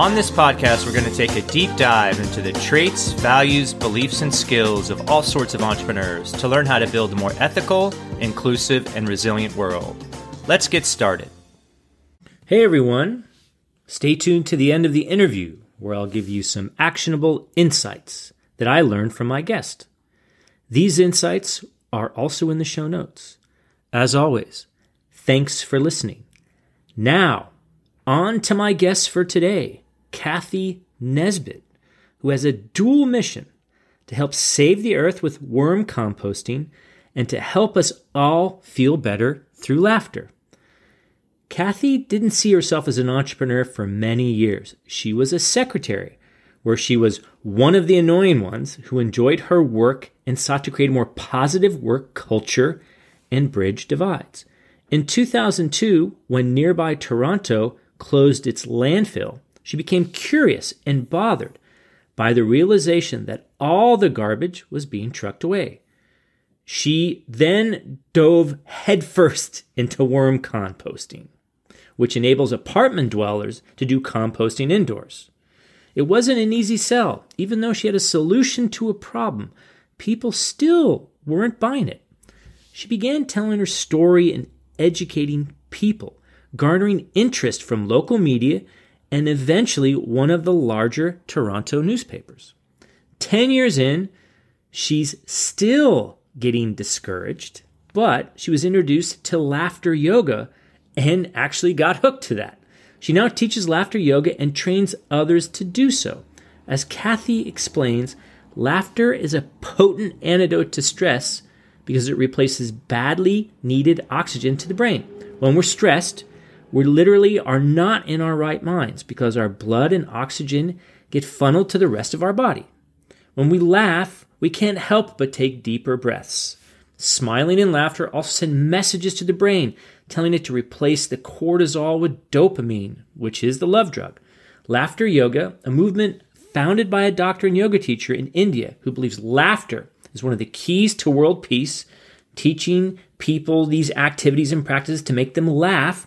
On this podcast, we're going to take a deep dive into the traits, values, beliefs, and skills of all sorts of entrepreneurs to learn how to build a more ethical, inclusive, and resilient world. Let's get started. Hey everyone, stay tuned to the end of the interview where I'll give you some actionable insights that I learned from my guest. These insights are also in the show notes. As always, thanks for listening. Now, on to my guest for today, Cathy Nesbitt, who has a dual mission to help save the earth with worm composting and to help us all feel better through laughter. Cathy didn't see herself as an entrepreneur for many years. She was a secretary, where she was one of the annoying ones who enjoyed her work and sought to create a more positive work culture and bridge divides. In 2002, when nearby Toronto closed its landfill, she became curious and bothered by the realization that all the garbage was being trucked away. She then dove headfirst into worm composting, which enables apartment dwellers to do composting indoors. It wasn't an easy sell. Even though she had a solution to a problem, people still weren't buying it. She began telling her story and educating people, garnering interest from local media and eventually one of the larger Toronto newspapers. Ten years in, she's still getting discouraged, but she was introduced to laughter yoga and actually got hooked to that. She now teaches laughter yoga and trains others to do so. As Cathy explains, laughter is a potent antidote to stress because it replaces badly needed oxygen to the brain. When we're stressed, we literally are not in our right minds because our blood and oxygen get funneled to the rest of our body. When we laugh, we can't help but take deeper breaths. Smiling and laughter also send messages to the brain, telling it to replace the cortisol with dopamine, which is the love drug. Laughter yoga, a movement founded by a doctor and yoga teacher in India who believes laughter is one of the keys to world peace, teaching people these activities and practices to make them laugh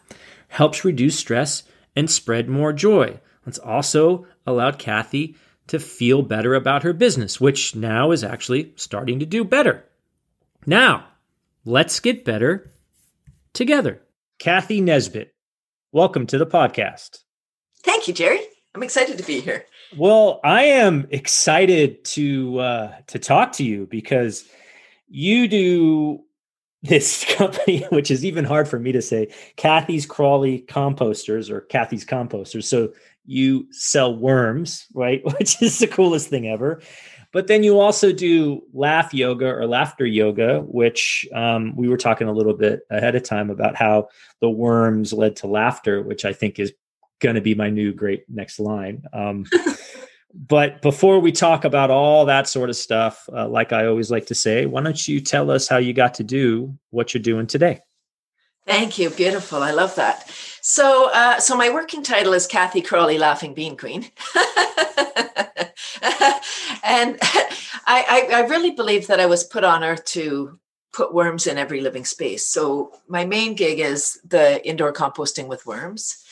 helps reduce stress and spread more joy. It's also allowed Cathy to feel better about her business, which now is actually starting to do better. Now, let's get better together. Cathy Nesbitt, welcome to the podcast. Thank you, Jerry. I'm excited to be here. Well, I am excited to uh, to talk to you because you do this company, which is even hard for me to say, Cathy's Crawly Composters or Cathy's Composters. So you sell worms, right? Which is the coolest thing ever. But then you also do laugh yoga or laughter yoga, which um, we were talking a little bit ahead of time about how the worms led to laughter, which I think is going to be my new great next line. Um, but before we talk about all that sort of stuff, uh, like I always like to say, why don't you tell us how you got to do what you're doing today? Thank you. Beautiful. I love that. So, uh, so my working title is Cathy Crawly, Laughing Bean Queen, and I, I, I really believe that I was put on earth to put worms in every living space. So my main gig is the indoor composting with worms.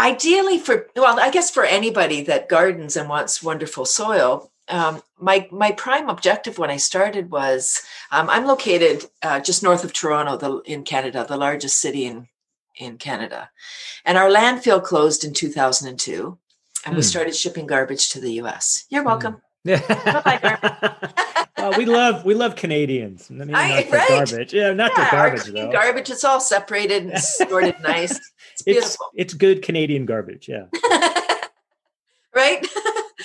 Ideally, for well, I guess for anybody that gardens and wants wonderful soil, um, my my prime objective when I started was um, I'm located uh, just north of Toronto, the, in Canada, the largest city in in Canada, and our landfill closed in 2002, and mm. we hmm. started shipping garbage to the U.S. You're hmm. welcome. Mm. Yeah. well, we love we love Canadians. I mean, I, not right? garbage. Yeah, not yeah, garbage though. Garbage. It's all separated and sorted nice. It's beautiful. It's, it's good Canadian garbage. Yeah. right.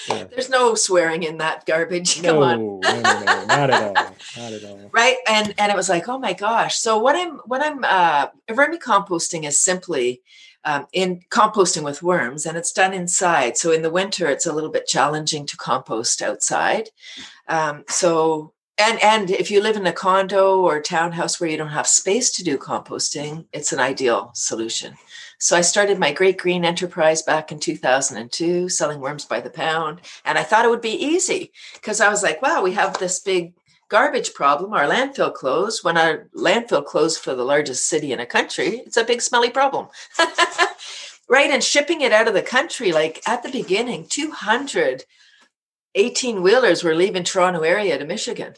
Yeah. There's no swearing in that garbage. Come no, on. no, no, no, not at all. Not at all. Right. And and it was like, oh my gosh. So what I'm what I'm uh vermicomposting is simply um, in composting with worms and it's done inside. So in the winter, it's a little bit challenging to compost outside. Um, so and and if you live in a condo or townhouse where you don't have space to do composting, it's an ideal solution. So I started my Great Green enterprise back in 2002, selling worms by the pound, and I thought it would be easy because I was like, wow, we have this big garbage problem. Our landfill closed. When our landfill closed for the largest city in a country, it's a big smelly problem. right. And shipping it out of the country, like at the beginning, 200 18 wheelers were leaving Toronto area to Michigan.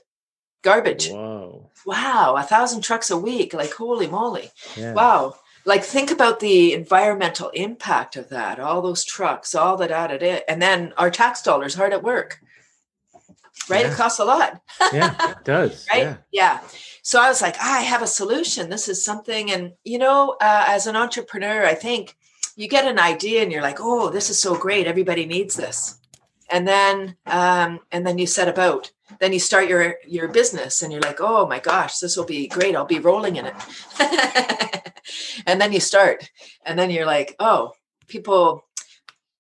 Garbage. Wow. Wow. A thousand trucks a week. Like, holy moly. Yeah. Wow. Like, think about the environmental impact of that. All those trucks, all that added it. And then our tax dollars hard at work right? Yeah. It costs a lot. yeah, it does. right? Yeah. yeah. So I was like, ah, I have a solution. This is something. And, you know, uh, as an entrepreneur, I think you get an idea and you're like, oh, this is so great. Everybody needs this. And then, um, and then you set about. Then you start your your business, and you're like, "Oh my gosh, this will be great! I'll be rolling in it." and then you start, and then you're like, "Oh, people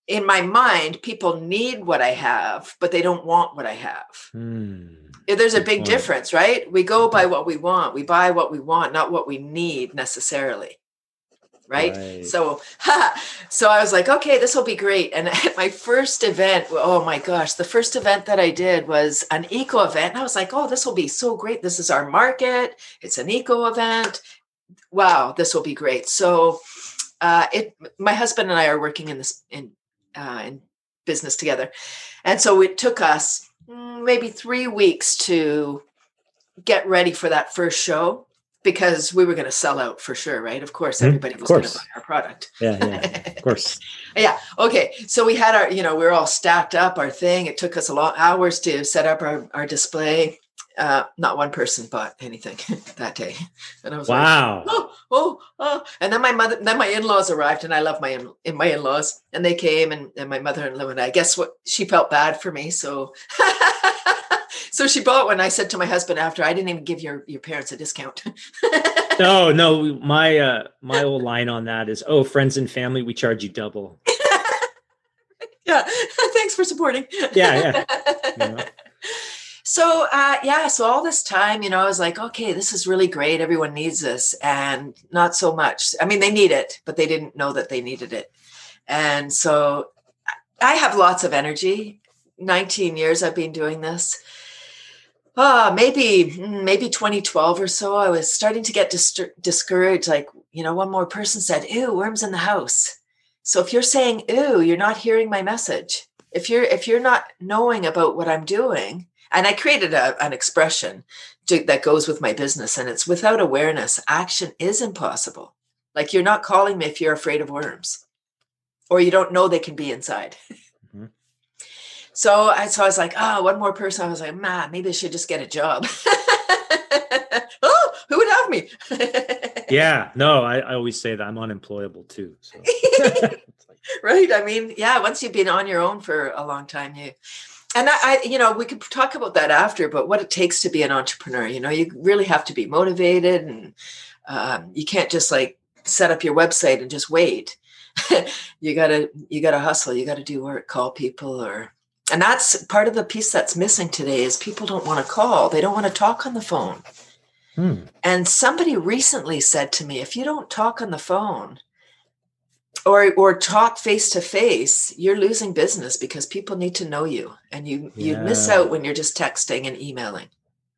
in my mind, people need what I have, but they don't want what I have. Hmm. There's a big difference, right? We go by what we want. We buy what we want, not what we need necessarily. Right? right. So, so I was like, okay, this will be great. And at my first event, oh my gosh, the first event that I did was an eco event. And I was like, oh, this will be so great. This is our market. It's an eco event. Wow, this will be great. So, uh, it my husband and I are working in this in uh, in business together. And so it took us mm, maybe three weeks to get ready for that first show because we were going to sell out for sure, right? Of course, mm-hmm. everybody was going to buy our product. Yeah, yeah, of course. yeah. Okay. So we had our, you know, we were all stacked up our thing. It took us a lot hours to set up our, our display. Uh, not one person bought anything that day, and I was wow. Like, oh, oh, oh! And then my mother, then my in-laws arrived, and I love my in, in my in-laws, and they came, and, and my mother-in-law and I guess what she felt bad for me, so so she bought one. I said to my husband after, I didn't even give your your parents a discount. no, no, my uh my old line on that is, oh, friends and family, we charge you double. yeah, thanks for supporting. yeah, yeah. So uh, yeah, so all this time, you know, I was like, okay, this is really great. Everyone needs this, and not so much. I mean, they need it, but they didn't know that they needed it. And so I have lots of energy. 19 years I've been doing this. Ah, maybe mm, maybe 2012 or so, I was starting to get dis- discouraged. Like, you know, one more person said, "Ew, worms in the house." So if you're saying "ew," you're not hearing my message. If you're if you're not knowing about what I'm doing, and I created a, an expression to, that goes with my business, and it's without awareness, action is impossible. Like you're not calling me if you're afraid of worms or you don't know they can be inside. So I, so I was like, oh, one more person. I was like, man, maybe I should just get a job. oh, who would have me? yeah, no, I, I, always say that I'm unemployable too. So. right. I mean, yeah, once you've been on your own for a long time, you and I, I, you know, we could talk about that after, but what it takes to be an entrepreneur, you know, you really have to be motivated and um, you can't just like set up your website and just wait. you gotta, you gotta hustle. You gotta do work, call people, or, and that's part of the piece that's missing today is people don't want to call. They don't want to talk on the phone. Hmm. And somebody recently said to me, if you don't talk on the phone, or or talk face to face, you're losing business because people need to know you, and you you miss out when you're just texting and emailing.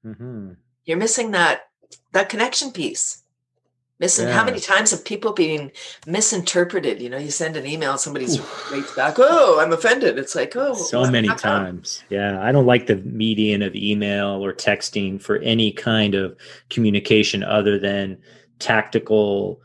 Mm-hmm. You're missing that that connection piece. Missing yeah. how many times have people been misinterpreted? You know, you send an email, somebody's writes back, "Oh, I'm offended." It's like, oh, so many times. Yeah, I don't like the median of email or texting for any kind of communication other than tactical,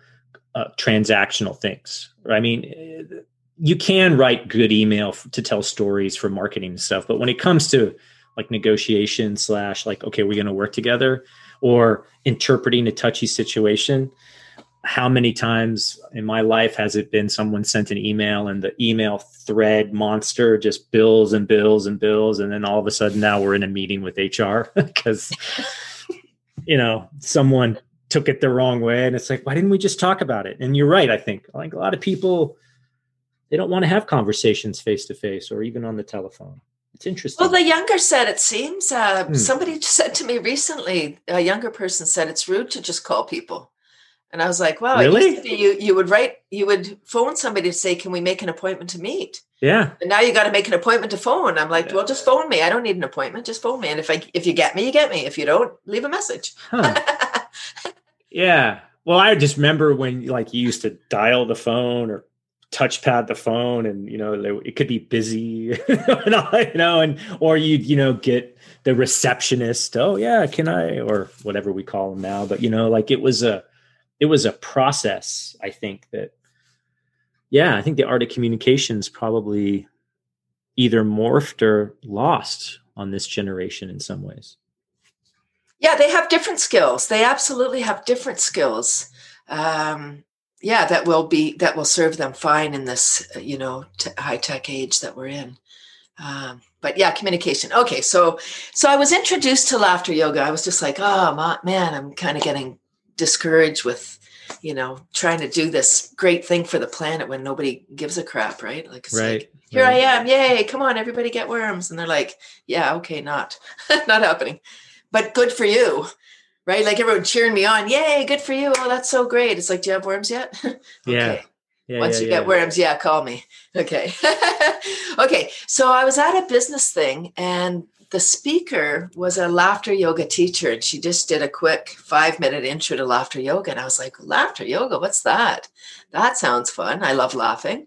uh, transactional things. I mean, you can write good email to tell stories for marketing and stuff, but when it comes to like negotiation slash like, okay, we're going to work together or interpreting a touchy situation. How many times in my life has it been someone sent an email and the email thread monster just bills and bills and bills, and then all of a sudden now we're in a meeting with HR because you know someone took it the wrong way, and it's like, why didn't we just talk about it? And you're right. I think like a lot of people they don't want to have conversations face to face or even on the telephone. It's interesting. Well, the younger said it seems. Uh, hmm. Somebody said to me recently, a younger person said it's rude to just call people, and I was like, "Wow, really? you you would write, you would phone somebody to say, "Can we make an appointment to meet?" Yeah. And now you got to make an appointment to phone. I'm like, yeah. well, just phone me. I don't need an appointment. Just phone me. And if I if you get me, you get me. If you don't, leave a message. Huh. yeah. Well, I just remember when like you used to dial the phone or touchpad the phone and you know it could be busy and you know and or you you know get the receptionist oh yeah can i? or whatever we call them now but you know like it was a it was a process i think that yeah i think the art of communications probably either morphed or lost on this generation in some ways. Yeah they have different skills. They absolutely have different skills. Um, yeah that will be that will serve them fine in this uh, you know t- high tech age that we're in. Um, but yeah communication. Okay so so i was introduced to laughter yoga. I was just like oh man i'm kind of getting discouraged with you know trying to do this great thing for the planet when nobody gives a crap right? Like it's right, like here right. i am yay come on everybody get worms. And they're like yeah okay not not happening. But good for you right? Like everyone cheering me on. Yay, good for you. Oh, that's so great. It's like, do you have worms yet? okay. Yeah. Yeah, Once yeah, you yeah. get worms, yeah, call me. Okay. okay. So I was at a business thing and the speaker was a laughter yoga teacher and she just did a quick five minute intro to laughter yoga. And I was like, laughter yoga, what's that? That sounds fun. I love laughing.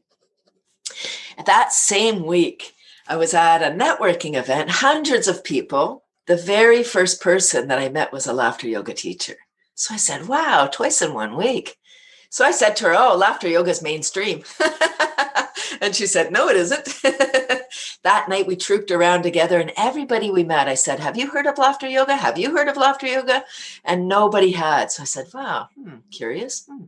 That same week, I was at a networking event, hundreds of people, the very first person that I met was a laughter yoga teacher. So I said, wow, twice in one week. So I said to her, oh, laughter yoga is mainstream. and she said, no, it isn't. that night we trooped around together and everybody we met, I said, have you heard of laughter yoga? Have you heard of laughter yoga? And nobody had. So I said, wow, hmm, curious. Hmm.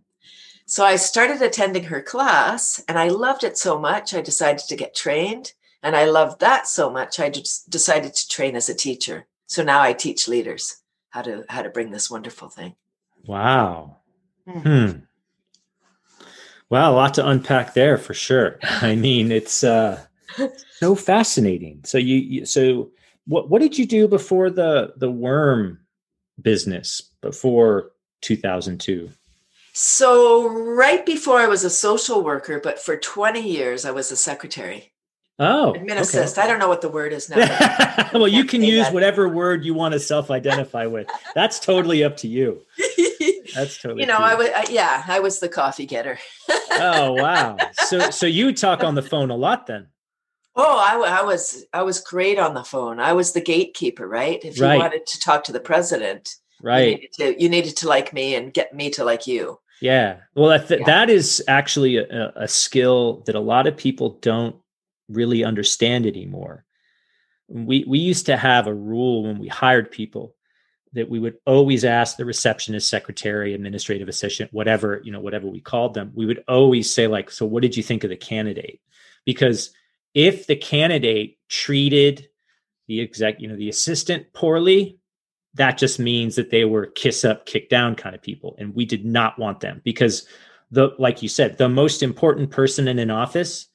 So I started attending her class and I loved it so much. I decided to get trained. And I loved that so much. I just decided to train as a teacher. So now I teach leaders how to how to bring this wonderful thing. Wow. Mm-hmm. Hmm. Wow, a lot to unpack there for sure. I mean, it's uh so fascinating. So you, you so what what did you do before the the worm business before 2002? So right before I was a social worker, but for 20 years I was a secretary. Oh, admin okay. I don't know what the word is now. well, you can use that. whatever word you want to self-identify with. That's totally up to you. That's totally. You know, I was yeah, I was the coffee getter. oh wow! So so you talk on the phone a lot then. Oh, I, I was I was great on the phone. I was the gatekeeper, right? If you right. wanted to talk to the president, right, you needed, to, you needed to like me and get me to like you. Yeah. Well, that, yeah. that is actually a, a skill that a lot of people don't really understand anymore. We we used to have a rule when we hired people that we would always ask the receptionist, secretary, administrative assistant, whatever, you know, whatever we called them, we would always say like, so what did you think of the candidate? Because if the candidate treated the exec, you know, the assistant poorly, that just means that they were kiss up, kick down kind of people. And we did not want them because the, like you said, the most important person in an office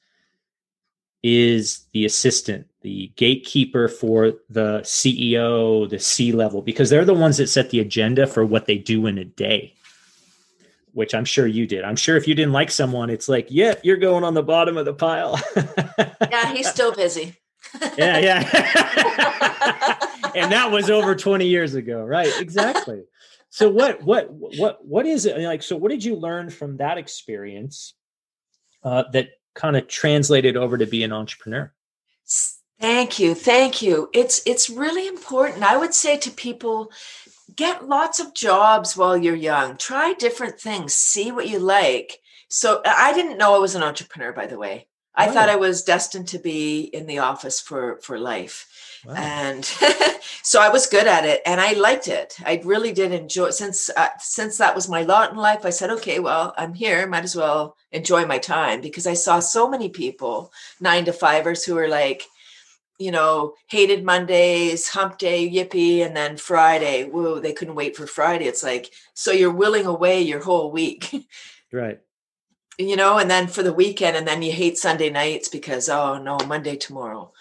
is the assistant, the gatekeeper for the CEO, the C level, because they're the ones that set the agenda for what they do in a day. which I'm sure you did. I'm sure if you didn't like someone, it's like, yeah, you're going on the bottom of the pile. yeah, he's still busy. yeah, yeah. and that was over 20 years ago, right? Exactly. So what what what what is it like so what did you learn from that experience uh, that kind of translated over to be an entrepreneur? Thank you. Thank you. It's it's really important. I would say to people get lots of jobs while you're young. Try different things. See what you like. So I didn't know I was an entrepreneur by the way. I thought oh. I was destined to be in the office for for life. Wow. And so I was good at it and I liked it. I really did enjoy since uh, since that was my lot in life I said okay, well, I'm here, might as well enjoy my time because I saw so many people 9 to 5ers who were like you know, hated Mondays, hump day, yippee, and then Friday, whoa, they couldn't wait for Friday. It's like, so you're willing away your whole week. right you know, and then for the weekend, and then you hate Sunday nights because oh no, Monday tomorrow,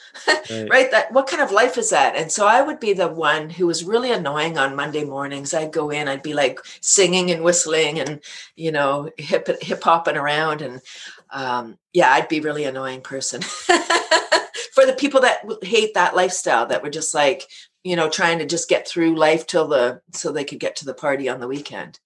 right. right? That what kind of life is that? And so I would be the one who was really annoying on Monday mornings. I'd go in, I'd be like singing and whistling and you know hip hip hopping around, and um, yeah, I'd be really annoying person for the people that hate that lifestyle that were just like you know trying to just get through life till the so they could get to the party on the weekend.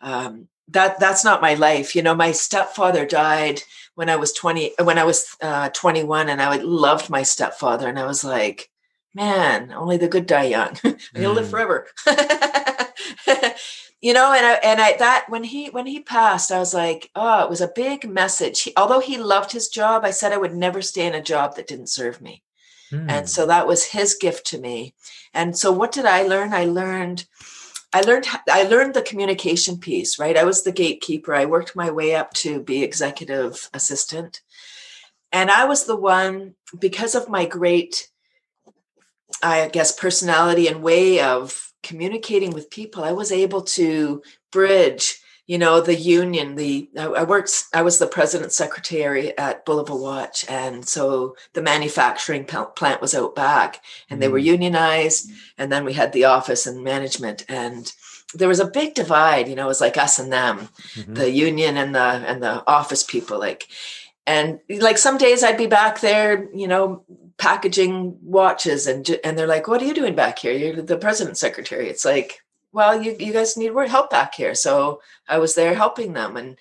Um, that that's not my life. You know my stepfather died when i was 20 when i was uh, 21 and i loved my stepfather and i was like man only the good die young. He'll live mm. forever. You know and I, and I that when he when he passed i was like oh it was a big message. He, although he loved his job i said i would never stay in a job that didn't serve me. Mm. and so that was his gift to me. And so what did i learn? I learned I learned I learned the communication piece, right? I was the gatekeeper. I worked my way up to be executive assistant. And I was the one because of my great I guess personality and way of communicating with people, I was able to bridge you know the union the i worked i was the president secretary at Bulova watch and so the manufacturing plant was out back and they were mm. unionized and then we had the office and management and there was a big divide you know it was like us and them mm-hmm. the union and the and the office people like and like some days i'd be back there you know packaging watches and and they're like what are you doing back here you're the president secretary it's like well, you, you guys need more help back here. So I was there helping them. And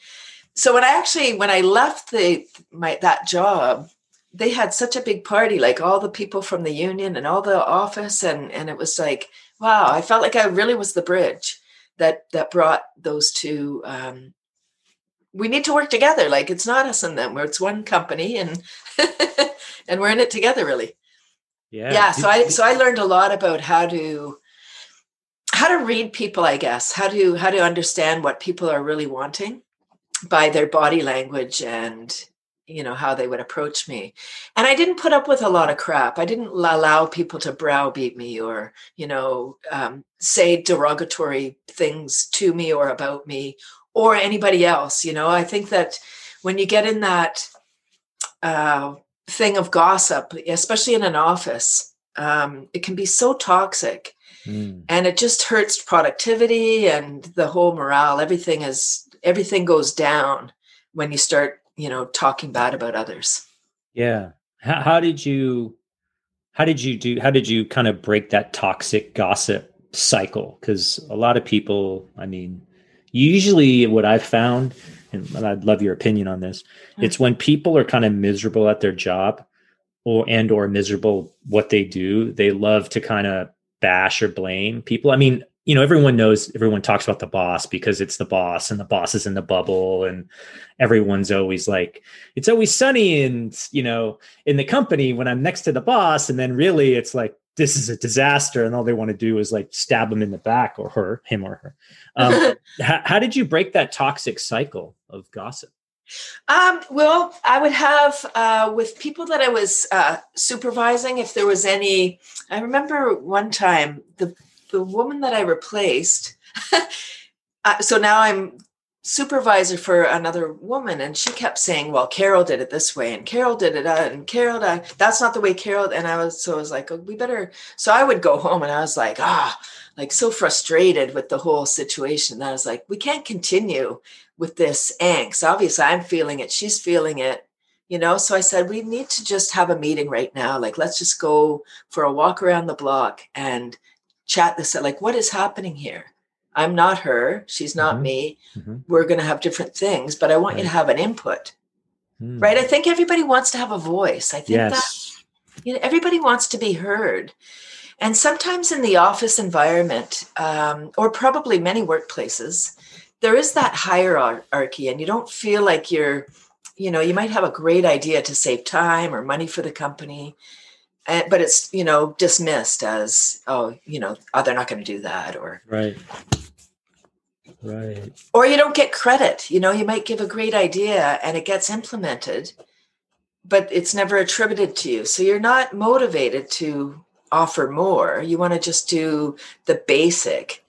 so when I actually, when I left the, my, that job, they had such a big party, like all the people from the union and all the office. And, and it was like, wow, I felt like I really was the bridge that, that brought those two, um, we need to work together. Like it's not us and them, where it's one company and, and we're in it together really. Yeah. Yeah. So I, so I learned a lot about how to, how to read people i guess. How to how to understand what people are really wanting by their body language and you know how they would approach me. And i didn't put up with a lot of crap. I didn't allow people to browbeat me or you know um, say derogatory things to me or about me or anybody else you know? I think that when you get in that uh, thing of gossip especially in an office um, it can be so toxic Mm. And it just hurts productivity and the whole morale. Everything is everything goes down when you start, you know, talking bad about others. Yeah. How, how did you how did you do how did you kind of break that toxic gossip cycle? Because a lot of people, I mean, usually what I've found, and I'd love your opinion on this, mm. it's when people are kind of miserable at their job or and or miserable what they do, they love to kind of bash or blame people. I mean, you know, everyone knows, everyone talks about the boss because it's the boss and the boss is in the bubble and everyone's always like, it's always sunny and, you know, in the company when I'm next to the boss. And then really it's like, this is a disaster. And all they want to do is like stab him in the back or her, him or her. Um, how, how did you break that toxic cycle of gossip? Um, well, I would have uh, with people that I was uh, supervising, if there was any. I remember one time the the woman that I replaced. uh, so now I'm supervisor for another woman and she kept saying well carol did it this way and carol did it uh, and carol uh, that's not the way carol and i was so i was like oh, we better so i would go home and i was like ah like so frustrated with the whole situation that i was like we can't continue with this angst. Obviously i'm feeling it she's feeling it you know so i said we need to just have a meeting right now like let's just go for a walk around the block and chat this like what is happening here I'm not her. She's not mm-hmm. me. Mm-hmm. We're going to have different things, but I want right. you to have an input. Mm. Right. I think everybody wants to have a voice. I think yes. that you know, everybody wants to be heard. And sometimes in the office environment, um, or probably many workplaces, there is that hierarchy, and you don't feel like you're, you know, you might have a great idea to save time or money for the company, but it's you know dismissed as oh you know oh they're not going to do that or right Right. Or you don't get credit. You know, you might give a great idea and it gets implemented, but it's never attributed to you. So you're not motivated to offer more. You want to just do the basic.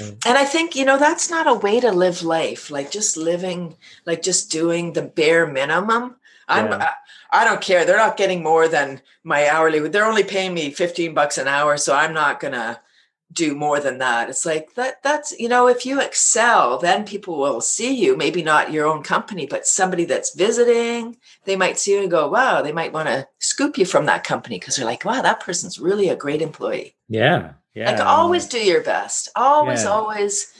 And I think, you know, that's not a way to live life. Like just living, like just doing the bare minimum. I'm, yeah. I, I don't care. They're not getting more than my hourly. They're only paying me 15 bucks an hour. So I'm not going to do more than that. It's like that that's you know if you excel then people will see you. Maybe not your own company but somebody that's visiting they might see you and go wow they might want to scoop you from that company. Because they're like wow that person's really a great employee. Yeah yeah. like always do your best. Always yeah. always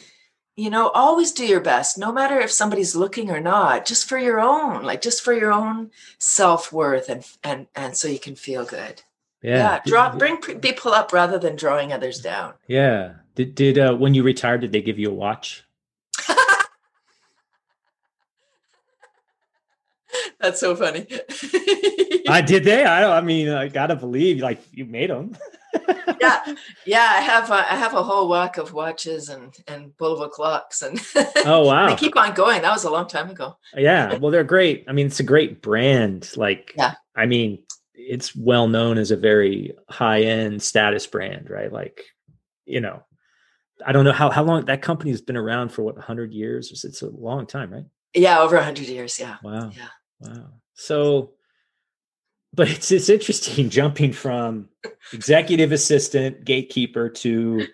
you know always do your best no matter if somebody's looking or not just for your own like just for your own self-worth and and and so you can feel good yeah. yeah. Draw, bring people up rather than drawing others down. Yeah. Did, did, uh, when you retired, did they give you a watch? That's so funny. I did they? I I mean, I gotta believe like you made them. yeah. Yeah. I have, a, I have a whole rack of watches and, and Bulova clocks and oh, wow. they keep on going. That was a long time ago. yeah. Well, they're great. I mean, it's a great brand. Like, yeah. I mean, it's well known as a very high end status brand, right? Like, you know, I don't know how how long that company has been around for what 100 years it's a long time, right? Yeah, over 100 years, yeah. Wow. Yeah. Wow. So but it's it's interesting jumping from executive assistant, gatekeeper to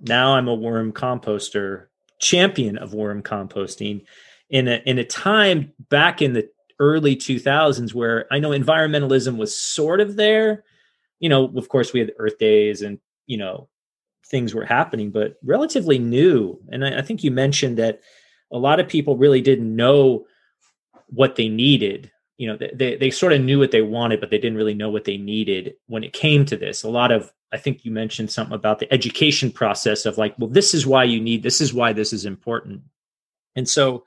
now I'm a worm composter, champion of worm composting in a in a time back in the early 2000s where I know environmentalism was sort of there. You know, of course, we had Earth Days and, you know, things were happening, but relatively new. And I, I think you mentioned that a lot of people really didn't know what they needed. You know, they, they, they sort of knew what they wanted, but they didn't really know what they needed when it came to this. A lot of, I think you mentioned something about the education process of like, well, this is why you need, this is why this is important. And so,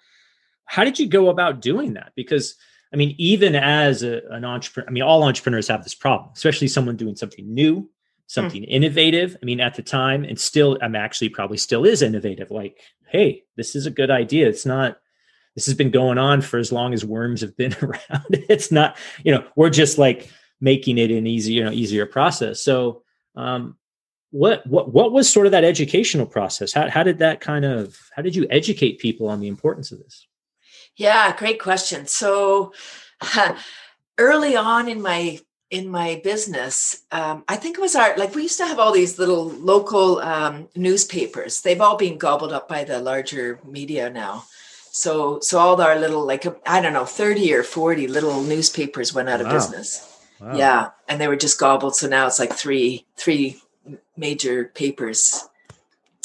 how did you go about doing that? Because I mean, even as a, an entrepreneur, I mean, all entrepreneurs have this problem, especially someone doing something new, something mm. innovative. I mean, at the time, and still, I'm actually probably still is innovative. Like, hey, this is a good idea. It's not, this has been going on for as long as worms have been around. it's not, you know, we're just like making it an easier, you know, easier process. So, um, what what what was sort of that educational process? How how did that kind of how did you educate people on the importance of this? Yeah, great question. So early on in my in my business, um, I think it was our like we used to have all these little local um, newspapers. They've all been gobbled up by the larger media now. So so all our little like I don't know thirty or forty little newspapers went out of wow. business. Wow. Yeah, and they were just gobbled. So now it's like three three major papers.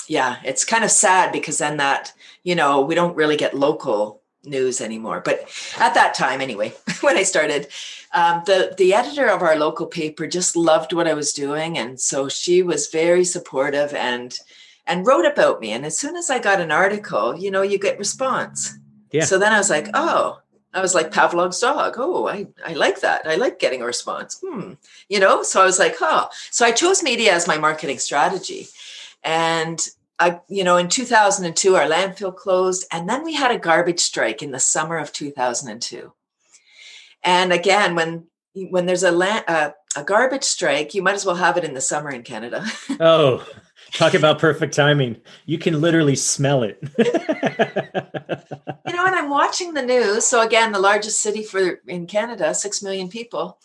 Yeah, it's kind of sad because then that you know we don't really get local news anymore. But at that time, anyway, when I started, um, the the editor of our local paper just loved what I was doing, and so she was very supportive and and wrote about me. And as soon as I got an article, you know, you get response. Yeah. So then I was like, oh, I was like Pavlov's dog. Oh, I, I like that. I like getting a response. Hmm. You know, so I was like, oh. So I chose media as my marketing strategy. And I, you know, in 2002, our landfill closed, and then we had a garbage strike in the summer of 2002. And again, when when there's a land, uh, a garbage strike, you might as well have it in the summer in Canada. oh, Talk about perfect timing. You can literally smell it. you know, and I'm watching the news. So again, the largest city for in Canada, six million people.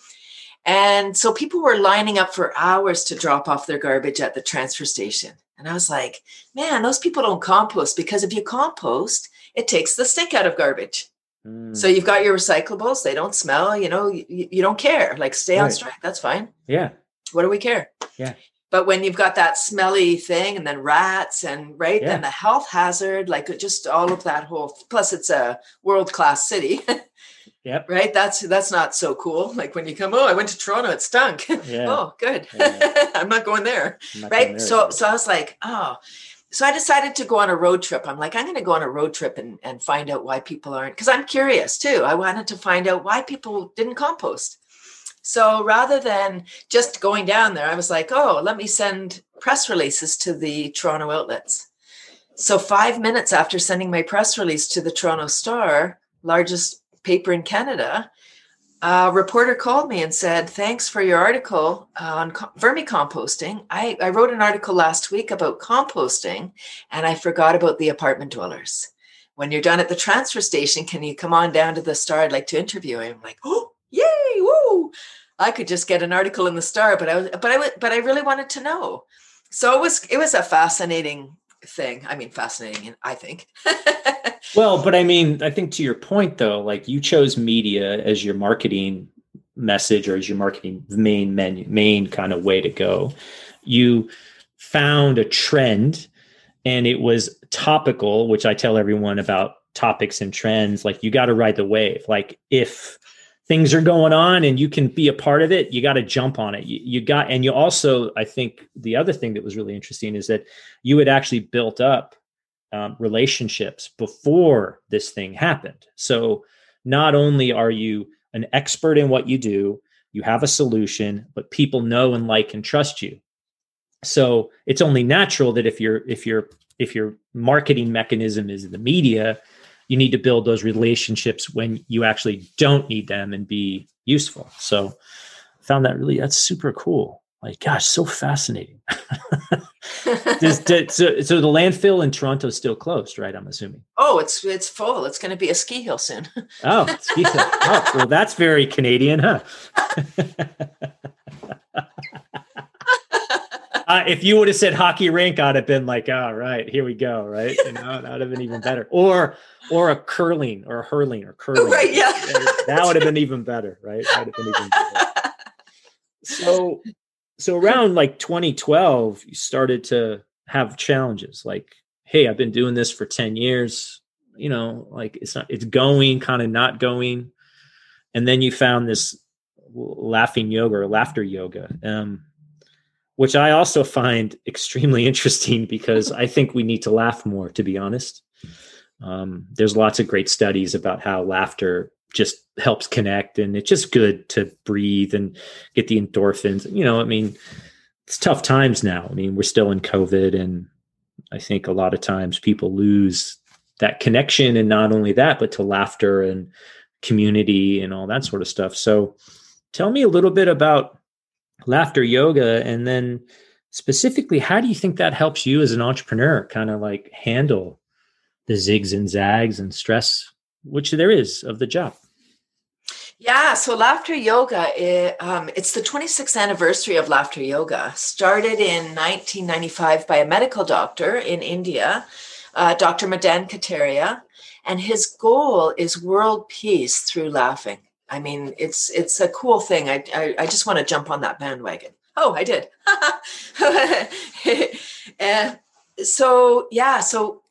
And so people were lining up for hours to drop off their garbage at the transfer station. And I was like, man, those people don't compost because if you compost, it takes the stink out of garbage. Mm. So you've got your recyclables, they don't smell, you know, you, you don't care. Like stay right. on strike, that's fine. Yeah. What do we care? Yeah. But when you've got that smelly thing and then rats and right, yeah. then the health hazard, like just all of that whole plus it's a world-class city. Yep. Right. That's that's not so cool. Like when you come, oh, I went to Toronto, it stunk. Yeah. oh, good. Yeah. I'm not going there. Not right. Going there so so I was like, oh. So I decided to go on a road trip. I'm like, I'm going to go on a road trip and, and find out why people aren't because I'm curious too. I wanted to find out why people didn't compost. So rather than just going down there, I was like, oh, let me send press releases to the Toronto outlets. So five minutes after sending my press release to the Toronto Star, largest paper in Canada, a reporter called me and said, Thanks for your article on vermicomposting. I, I wrote an article last week about composting and I forgot about the apartment dwellers. When you're done at the transfer station, can you come on down to the star? I'd like to interview him. I'm like, oh, yay, woo. I could just get an article in the star, but I was, but I, but I really wanted to know. So it was, it was a fascinating thing. I mean, fascinating, And I think. well, but I mean, I think to your point though, like you chose media as your marketing message or as your marketing main menu, main kind of way to go. You found a trend and it was topical, which I tell everyone about topics and trends. Like you got to ride the wave. Like if things are going on and you can be a part of it, you got to jump on it. You, you, got, and you also, I think the other thing that was really interesting is that you had actually built up um, relationships before this thing happened. So not only are you an expert in what you do, you have a solution, but people know and like and trust you. So it's only natural that if you're if you're if your marketing mechanism is the media, you need to build those relationships when you actually don't need them and be useful. So I found that really that's super cool. Like, gosh, so fascinating. Does, so, so the landfill in Toronto is still closed, right? I'm assuming. Oh, it's it's full. It's going to be a ski hill soon. oh, ski hill. Oh, well, that's very Canadian, huh? uh, if you would have said hockey rink, I'd have been like, all oh, here we go, right? You know, that would have been even better. Or or a curling or a hurling or curling. Right, yeah. that would have been even better, right? That would have been even better. So so around like 2012, you started to have challenges like, hey, I've been doing this for 10 years. You know, like it's not it's going, kind of not going. And then you found this laughing yoga or laughter yoga. Um, which I also find extremely interesting because I think we need to laugh more, to be honest. Um, there's lots of great studies about how laughter just helps connect and it's just good to breathe and get the endorphins. You know, I mean, it's tough times now. I mean, we're still in COVID and I think a lot of times people lose that connection and not only that, but to laughter and community and all that sort of stuff. So tell me a little bit about laughter yoga and then specifically how do you think that helps you as an entrepreneur kind of like handle the zigs and zags and stress which there is of the job? Yeah so laughter yoga it, um, it's the 26th anniversary of laughter yoga. Started in 1995 by a medical doctor in india uh, dr madan kataria and his goal is world peace through laughing I mean, it's it's a cool thing. I I, I just want to jump on that bandwagon. Oh, I did. uh, so yeah, so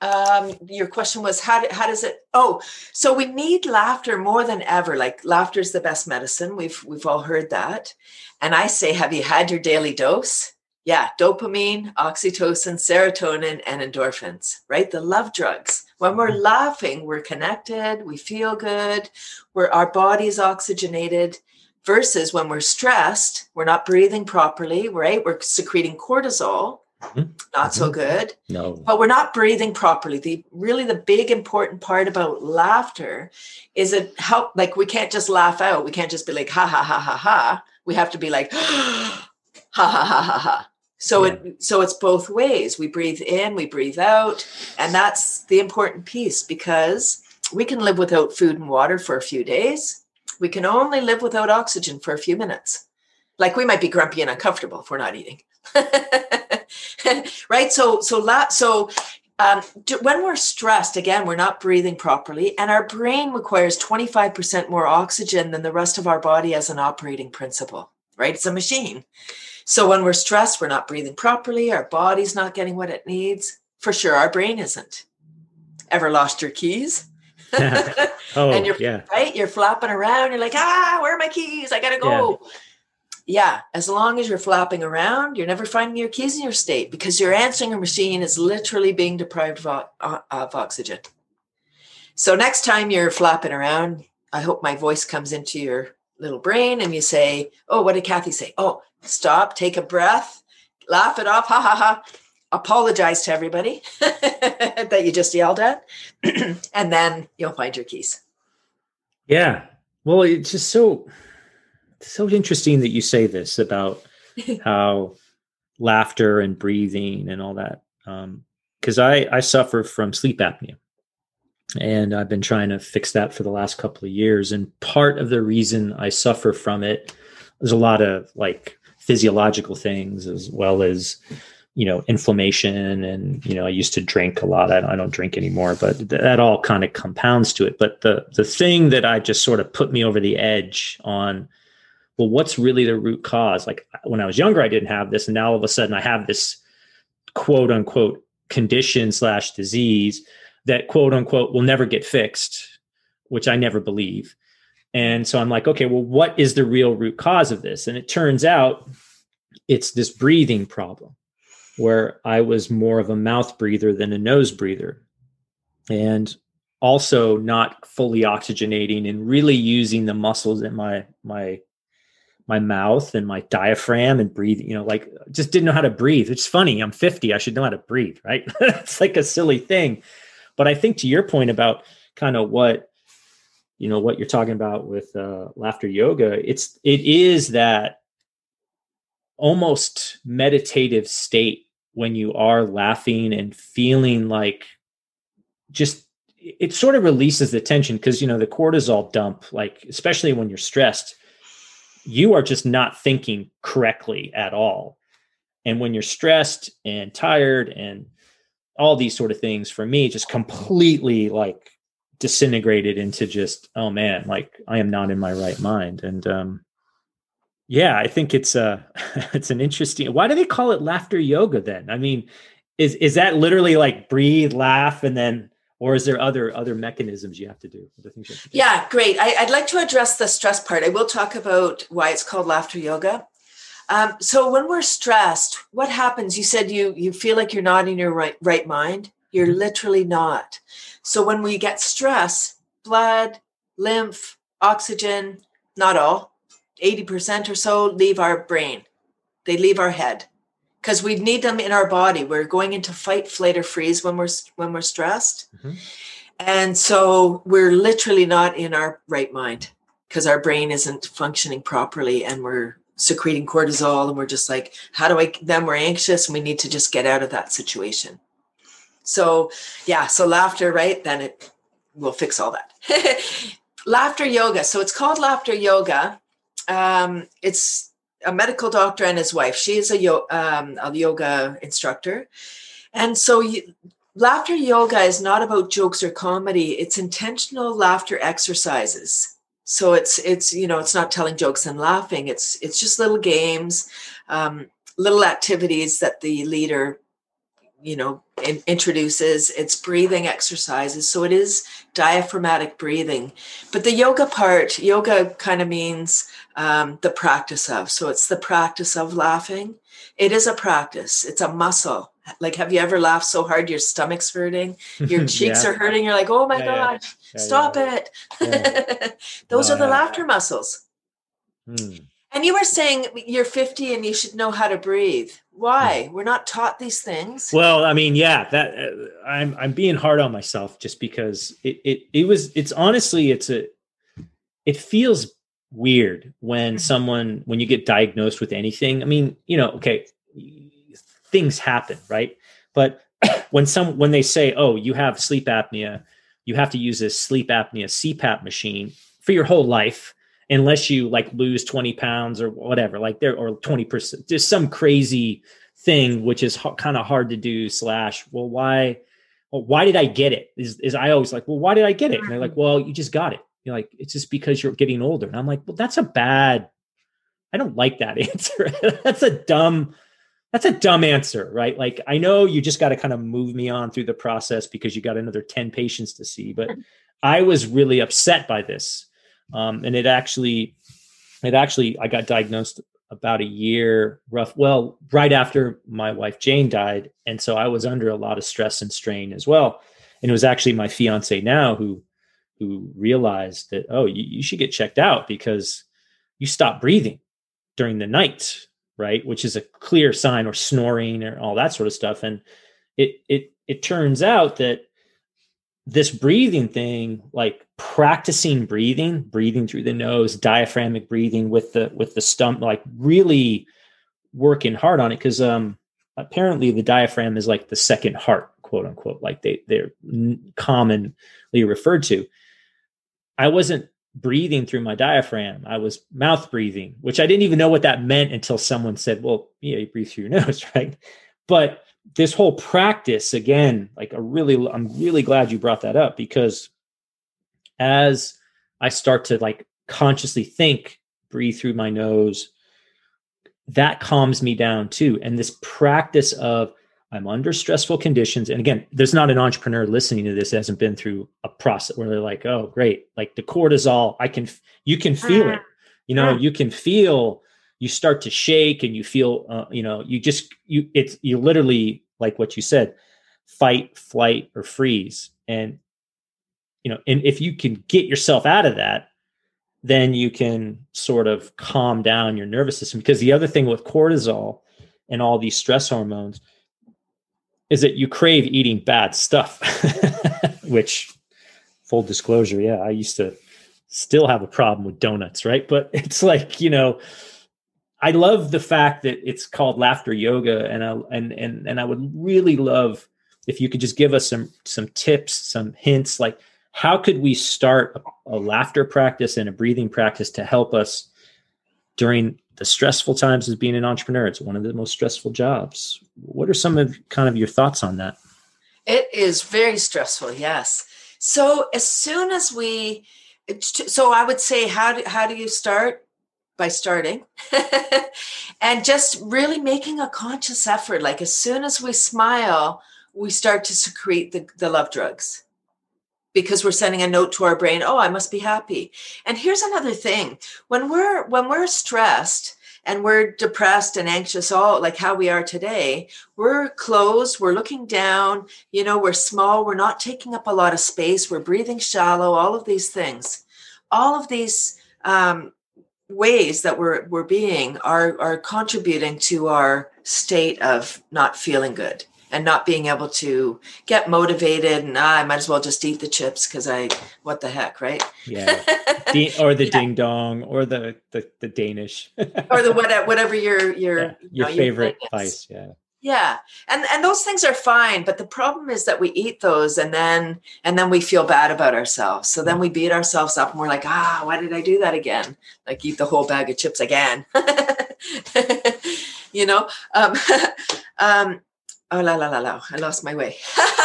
um, your question was how how does it? Oh, so we need laughter more than ever. Like laughter is the best medicine. We've we've all heard that, and I say, have you had your daily dose? Yeah, dopamine, oxytocin, serotonin, and endorphins. Right, the love drugs when we're laughing, we're connected, we feel good, we're, our body's oxygenated. Versus when we're stressed, we're not breathing properly, right? We're secreting cortisol, mm-hmm. not so mm-hmm. good. No. But we're not breathing properly. The really the big important part about laughter is it help like we can't just laugh out. We can't just be like ha ha ha ha ha. We have to be like ha ha ha ha ha So yeah. it so it's both ways. We breathe in, we breathe out, and that's the important piece because we can live without food and water for a few days. We can only live without oxygen for a few minutes. Like we might be grumpy and uncomfortable if we're not eating. right? So so la- so um, do, when we're stressed, again, we're not breathing properly, and our brain requires 25% more oxygen than the rest of our body as an operating principle, right? It's a machine. So when we're stressed, we're not breathing properly, our body's not getting what it needs. For sure, our brain isn't. Ever lost your keys? oh, and you're yeah. right, you're flapping around, you're like, ah, where are my keys? I gotta go. Yeah yeah, as long as you're flapping around, you're never finding your keys in your state because your answering machine is literally being deprived of, uh, of oxygen. So next time you're flapping around, I hope my voice comes into your little brain and you say, Oh, what did Cathy say? Oh, stop, take a breath, laugh it off, ha ha ha. Apologize to everybody that you just yelled at, and then you'll find your keys. Yeah. Well, it's just so so interesting that you say this about how laughter and breathing and all that. Because um, I I suffer from sleep apnea, and I've been trying to fix that for the last couple of years. And part of the reason I suffer from it is a lot of like physiological things as well as you know inflammation and you know i used to drink a lot i, I don't drink anymore but that all kind of compounds to it but the the thing that i just sort of put me over the edge on well, what's really the root cause? Like when I was younger, I didn't have this, and now all of a sudden I have this quote unquote condition slash disease that quote unquote will never get fixed, which I never believe. And so I'm like, okay, well, what is the real root cause of this? And it turns out it's this breathing problem where I was more of a mouth breather than a nose breather. And also not fully oxygenating and really using the muscles in my my my mouth and my diaphragm and breathe, you know, like just didn't know how to breathe. It's funny. I'm 50. I should know how to breathe, right? it's like a silly thing. But I think to your point about kind of what, you know, what you're talking about with uh, laughter yoga, it's, it is that almost meditative state when you are laughing and feeling like just it sort of releases the tension because you know the cortisol dump like especially when you're stressed you are just not thinking correctly at all. And when you're stressed and tired and all these sort of things, for me, just completely like disintegrated into just, oh man, like I am not in my right mind. And um yeah, I think it's a it's an interesting why do they call it laughter yoga then? I mean, is is that literally like breathe, laugh, and then or is there other other mechanisms you have to do things to do? yeah great I, would like to address the stress part i will talk about why it's called laughter yoga um, so when we're stressed what happens you said you you feel like you're not in your right right mind you're mm-hmm. literally not so when we get stress blood lymph oxygen not all 80% or so leave our brain they leave our head because we need them in our body. We're going into fight, flight, or freeze when we're when we're stressed, mm-hmm. and so we're literally not in our right mind because our brain isn't functioning properly, and we're secreting cortisol, and we're just like, how do I? Then we're anxious, and we need to just get out of that situation. So yeah, so laughter, right? Then it will fix all that. laughter yoga. So it's called laughter yoga. Um, it's a medical doctor and his wife. She is a, yo- um, a yoga instructor. And so laughter yoga is not about jokes or comedy. It's intentional laughter exercises. So it's it's you know it's not telling jokes and laughing. It's it's just little games, um, little activities that the leader you know in, introduces it's breathing exercises so it is diaphragmatic breathing. But the yoga part yoga kind of means um, the practice of so it's the practice of laughing. It is a practice it's a muscle. Like have you ever laughed so hard your stomach's hurting? Your cheeks yeah. are hurting you're like oh my yeah, gosh yeah. stop it. Those no, are the laughter muscles. Hmm. And you were saying you're 50 and you should know how to breathe. Why? We're not taught these things. Well i mean yeah that uh, i'm i'm being hard on myself just because it it, it was it's honestly it's a it feels weird when mm-hmm. someone when you get diagnosed with anything. I mean you know okay things happen, right? But when some when they say, "Oh, you have sleep apnea," you have to use this sleep apnea CPAP machine for your whole life unless you like lose 20 pounds or whatever like there or 20% just some crazy thing which is kind of hard to do slash well why well, why did i get it? Is, is i always like well why did i get it? And they're like well you just got it. You're like it's just because you're getting older. And i'm like well that's a bad i don't like that answer. That's a dumb that's a dumb answer, right? Like I know you just got to kind of move me on through the process because you got another 10 patients to see, but I was really upset by this. Um, and it actually, it actually, I got diagnosed about a year rough, well, right after my wife Jane died. And so I was under a lot of stress and strain as well. And it was actually my fiance now who, who realized that, oh, you, you should get checked out because you stop breathing during the night right? Which is a clear sign, or snoring, or all that sort of stuff. And it it it turns out that this breathing thing, like practicing breathing, breathing through the nose, diaphragmic breathing with the with the stump, like really working hard on it because um apparently the diaphragm is like the second heart, quote unquote, like they they're commonly referred to. I wasn't breathing through my diaphragm. I was mouth breathing, which I didn't even know what that meant until someone said, well, yeah, you breathe through your nose, right? But this whole practice, again, like a really, I'm really glad you brought that up because as I start to like consciously think, breathe through my nose, that calms me down too. And this practice of I'm under stressful conditions. And again, there's not an entrepreneur listening to this that hasn't been through a process where they're like, oh, great. Like the cortisol, I can, you can feel it. You know, you can feel, you start to shake and you feel, uh, you know, you just, you, it's, you literally, like what you said, fight, flight, or freeze. And, you know, and if you can get yourself out of that, then you can sort of calm down your nervous system. Because the other thing with cortisol and all these stress hormones, is that you crave eating bad stuff, which full disclosure, yeah, I used to still have a problem with donuts, right? But it's like, you know, I love the fact that it's called laughter yoga and I, and and and I would really love if you could just give us some some tips, some hints like how could we start a, laughter practice and a breathing practice to help us during the stressful times as being an entrepreneur. It's one of the most stressful jobs. What are some of kind of your thoughts on that? It is very stressful, yes. So as soon as we, so I would say, how do, how do you start? By starting and just really making a conscious effort. Like as soon as we smile, we start to secrete the, the love drugs because we're sending a note to our brain oh i must be happy. And here's another thing. When we're when we're stressed and we're depressed and anxious all like how we are today we're closed we're looking down you know we're small we're not taking up a lot of space we're breathing shallow all of these things. All of these um, ways that we're we're being are are contributing to our state of not feeling good and not being able to get motivated and ah, I might as well just eat the chips because I what the heck, right? Yeah. or the yeah. ding dong or the the, the Danish. or the whatever whatever your your yeah. your know, favorite your vice, yeah. Yeah. And and those things are fine, but the problem is that we eat those and then and then we feel bad about ourselves. So then we beat ourselves up and we're like, "Ah, why did I do that again?" Like eat the whole bag of chips again. you know? Um, um Oh la la la la! I lost my way.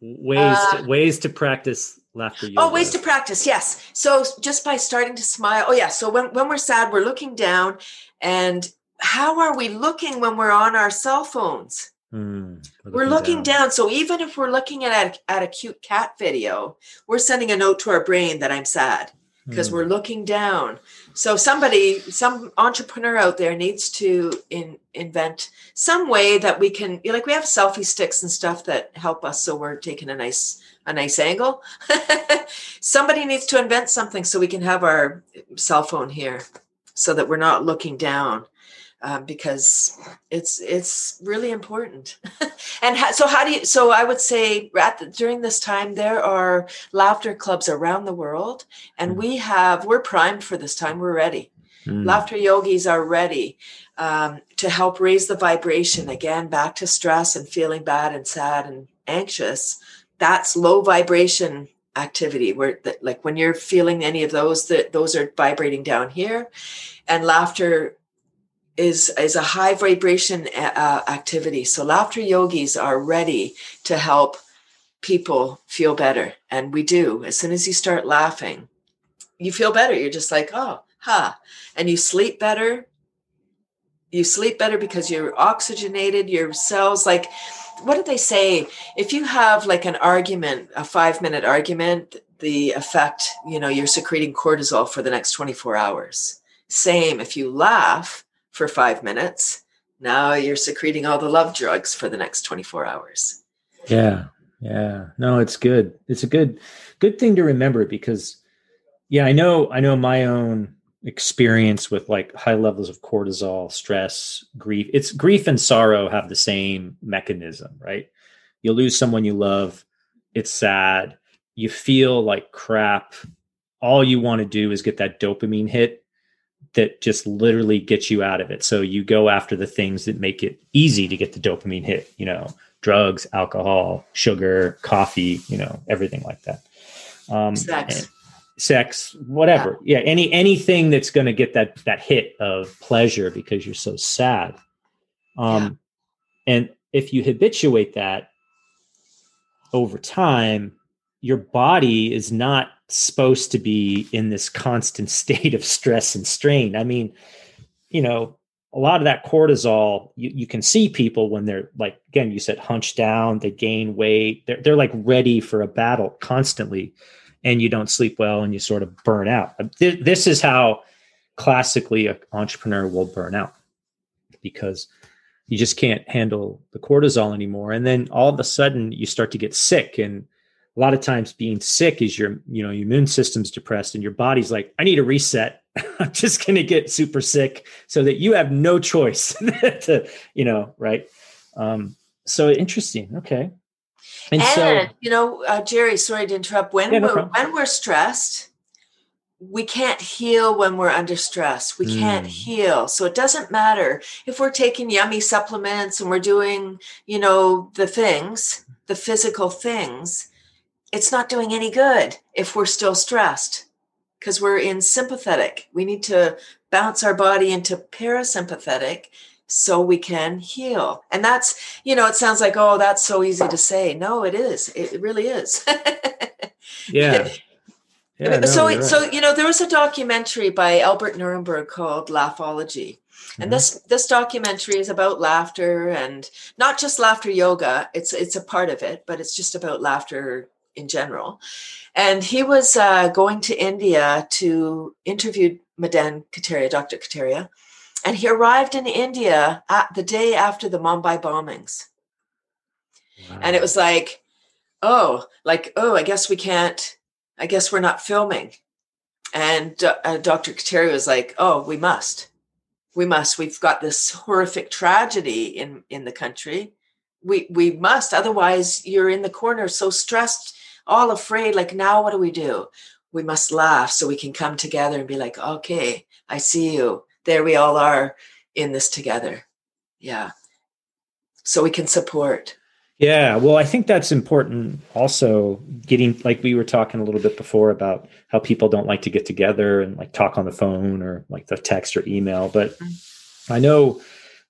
ways uh, ways to practice laughter. Yoga. Oh, ways to practice. Yes. So just by starting to smile. Oh yeah. So when when we're sad, we're looking down, and how are we looking when we're on our cell phones? Mm, we're looking, we're looking down. down. So even if we're looking at at a cute cat video, we're sending a note to our brain that I'm sad because mm. we're looking down. So somebody, some entrepreneur out there needs to in, invent some way that we can, like we have selfie sticks and stuff that help us. So we're taking a nice, a nice angle. somebody needs to invent something so we can have our cell phone here so that we're not looking down um, because it's it's really important. and ha- so, how do you? So, I would say at the, during this time there are laughter clubs around the world, and mm-hmm. we have we're primed for this time. We're ready. Mm. Laughter yogis are ready um, to help raise the vibration again back to stress and feeling bad and sad and anxious. That's low vibration activity where like when you're feeling any of those that those are vibrating down here and laughter is is a high vibration uh, activity. So laughter yogis are ready to help people feel better and we do. As soon as you start laughing you feel better. You're just like oh ha. And you sleep better. You sleep better because you're oxygenated. Your cells like what did they say? If you have like an argument a 5 minute argument the effect you know you're secreting cortisol for the next 24 hours. Same if you laugh for five minutes. Now you're secreting all the love drugs for the next 24 hours. Yeah. Yeah. No, it's good. It's a good, good thing to remember because yeah, I know, I know my own experience with like high levels of cortisol, stress, grief. It's grief and sorrow have the same mechanism, right? You lose someone you love. It's sad. You feel like crap. All you want to do is get that dopamine hit that just literally gets you out of it. So you go after the things that make it easy to get the dopamine hit, you know, drugs, alcohol, sugar, coffee, you know, everything like that. Um, sex, sex, whatever. Yeah. yeah, any anything that's going to get that that hit of pleasure because you're so sad. Um, yeah. and if you habituate that over time, your body is not supposed to be in this constant state of stress and strain. I mean, you know, a lot of that cortisol, you, you can see people when they're like, again, you said hunched down, they gain weight, they're, they're like ready for a battle constantly, and you don't sleep well and you sort of burn out. Uh, this is how classically an entrepreneur will burn out because you just can't handle the cortisol anymore. And then all of a sudden you start to get sick and a lot of times being sick is your you know your immune system's depressed and your body's like i need a reset i'm just going to get super sick so that you have no choice to you know right um so interesting okay and, and so you know uh, jerry sorry to interrupt when yeah, no we're when we're stressed we can't heal when we're under stress. We can't mm. heal. So it doesn't matter if we're taking yummy supplements and we're doing, you know, the things, the physical things it's not doing any good if we're still stressed because we're in sympathetic. We need to bounce our body into parasympathetic so we can heal. And that's, you know, it sounds like, oh, that's so easy to say. No, it is. It really is. yeah. Yeah, no, so, right. so you know, there was a documentary by Albert Nerenberg called Laughology, and mm-hmm. this this documentary is about laughter and not just laughter yoga. It's it's a part of it, but it's just about laughter in general. And he was uh, going to India to interview Madan Kataria, Dr. Kataria. And he arrived in India the day after the Mumbai bombings. Wow. And it was like, oh, like, oh, I guess we can't, I guess we're not filming. And uh, Dr. Kataria was like, oh, we must. We must. We've got this horrific tragedy in, in the country. We, we must. Otherwise, you're in the corner so stressed all afraid, like, now what do we do? We must laugh so we can come together and be like, okay, I see you. There we all are in this together. Yeah. So we can support. Yeah, well, I think that's important. Also, getting like we were talking a little bit before about how people don't like to get together and like talk on the phone or like the text or email. But mm-hmm. I know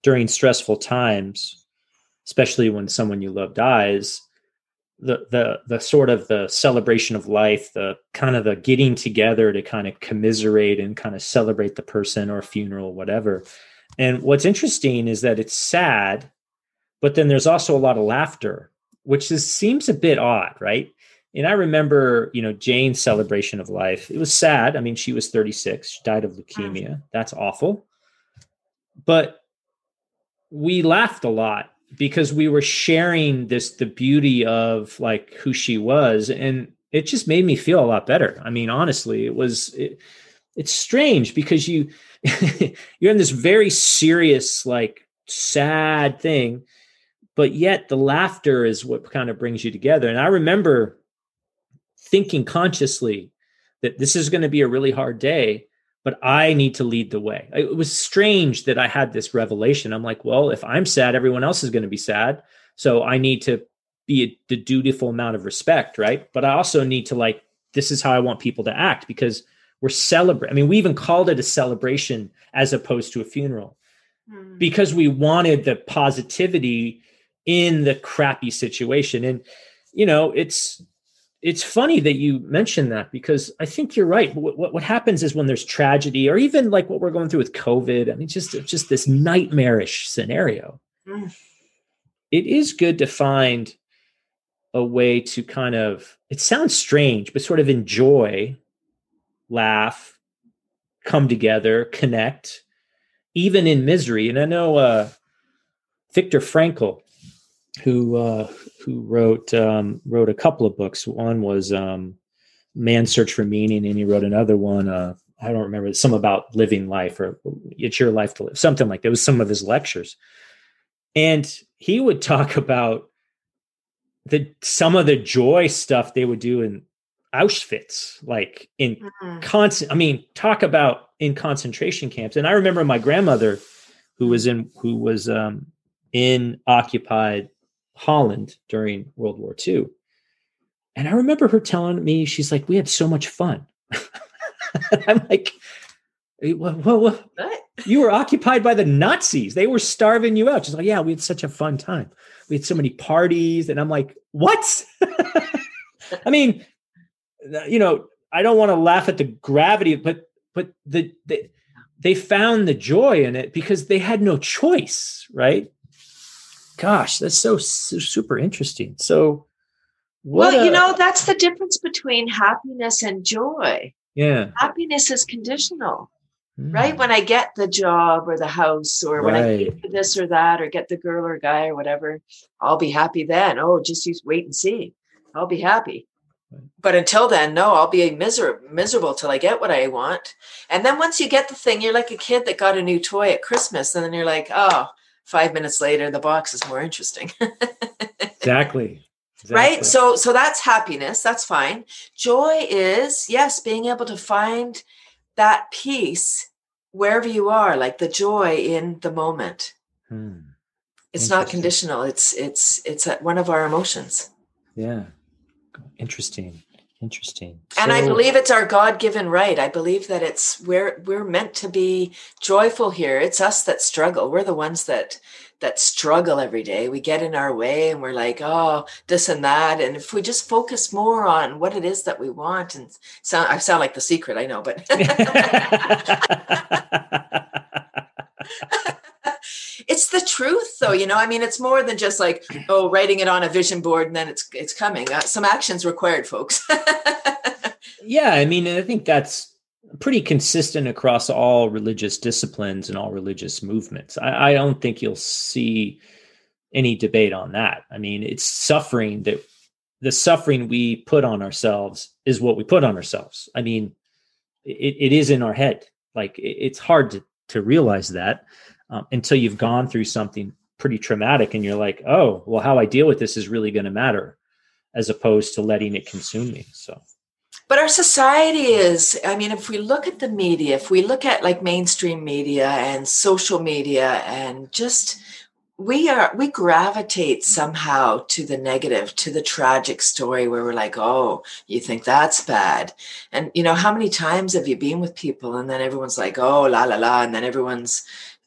during stressful times, especially when someone you love dies, the the the sort of the celebration of life the kind of the getting together to kind of commiserate and kind of celebrate the person or funeral whatever. And what's interesting is that it's sad but then there's also a lot of laughter which is seems a bit odd right? And i remember you know jane's celebration of life. It was sad. I mean she was 36 she died of leukemia. That's awful. But we laughed a lot because we were sharing this the beauty of like who she was and it just made me feel a lot better. I mean honestly it was it, it's strange because you you're in this very serious like sad thing but yet the laughter is what kind of brings you together. And i remember thinking consciously that this is going to be a really hard day but I need to lead the way. It was strange that I had this revelation. I'm like, well, if I'm sad, everyone else is going to be sad. So I need to be a, the dutiful amount of respect, right? But I also need to like, this is how I want people to act because we're celebrating. I mean, we even called it a celebration as opposed to a funeral mm. because we wanted the positivity in the crappy situation. And, you know, it's, it's funny that you mentioned that because I think you're right. What, what, what, happens is when there's tragedy, or even like what we're going through with COVID. I mean, just just this nightmarish scenario. Mm. It is good to find a way to kind of. It sounds strange, but sort of enjoy, laugh, come together, connect, even in misery. And I know uh, Viktor Frankl who uh, who wrote um, wrote a couple of books. One was um, Man's Search for Meaning, and he wrote another one. Uh, I don't remember some about living life or it's your life to live, something like that. It was some of his lectures, and he would talk about the some of the joy stuff they would do in Auschwitz, like in mm-hmm. constant. I mean, talk about in concentration camps. And I remember my grandmother, who was in who was um, in occupied Holland during World War II. And I remember her telling me, she's like, we had so much fun. I'm like, what, what, what? You were occupied by the Nazis. They were starving you out. She's like, yeah, we had such a fun time. We had so many parties. And I'm like, what? I mean, uh, you know, I don't want to laugh at the gravity, but but the, the they found the joy in it because they had no choice, right? Gosh, that's so, so super interesting. So, well, a, you know, that's the difference between happiness and joy. Yeah. Happiness is conditional, mm. right? When I get the job or the house or when. I get this or that or get the girl or guy or whatever, I'll be happy then. Oh, just use wait and see. I'll be happy. But until then, no, I'll be miserable, miserable till I get what I want. And then once you get the thing, you're like a kid that got a new toy at Christmas, and then you're like, oh, five minutes later the box is more interesting. Exactly. exactly. Right so so that's happiness. That's fine. Joy is yes being able to find that peace wherever you are like the joy in the moment. Hmm. it's not conditional. It's it's it's one of our emotions. Yeah. Interesting Interesting. And so, I believe it's our God-given right. I believe that it's we're we're meant to be joyful here. It's us that struggle. We're the ones that that struggle every day. We get in our way and we're like, oh, this and that. And if we just focus more on what it is that we want and sound I sound like the secret, I know, but it's the truth though you know? I mean it's more than just like oh writing it on a vision board and then it's it's coming. Uh, some actions required folks. Yeah i mean i think that's pretty consistent across all religious disciplines and all religious movements. I, I don't think you'll see any debate on that. I mean it's suffering that the suffering we put on ourselves is what we put on ourselves. I mean it, it is in our head. Like it, it's hard to, to realize that um, until you've gone through something pretty traumatic and you're like, oh, well, how I deal with this is really going to matter as opposed to letting it consume me. So. But our society is, I mean, if we look at the media, if we look at like mainstream media and social media and just we are we gravitate somehow to the negative to the tragic story where we're like oh you think that's bad and you know how many times have you been with people and then everyone's like oh la la la and then everyone's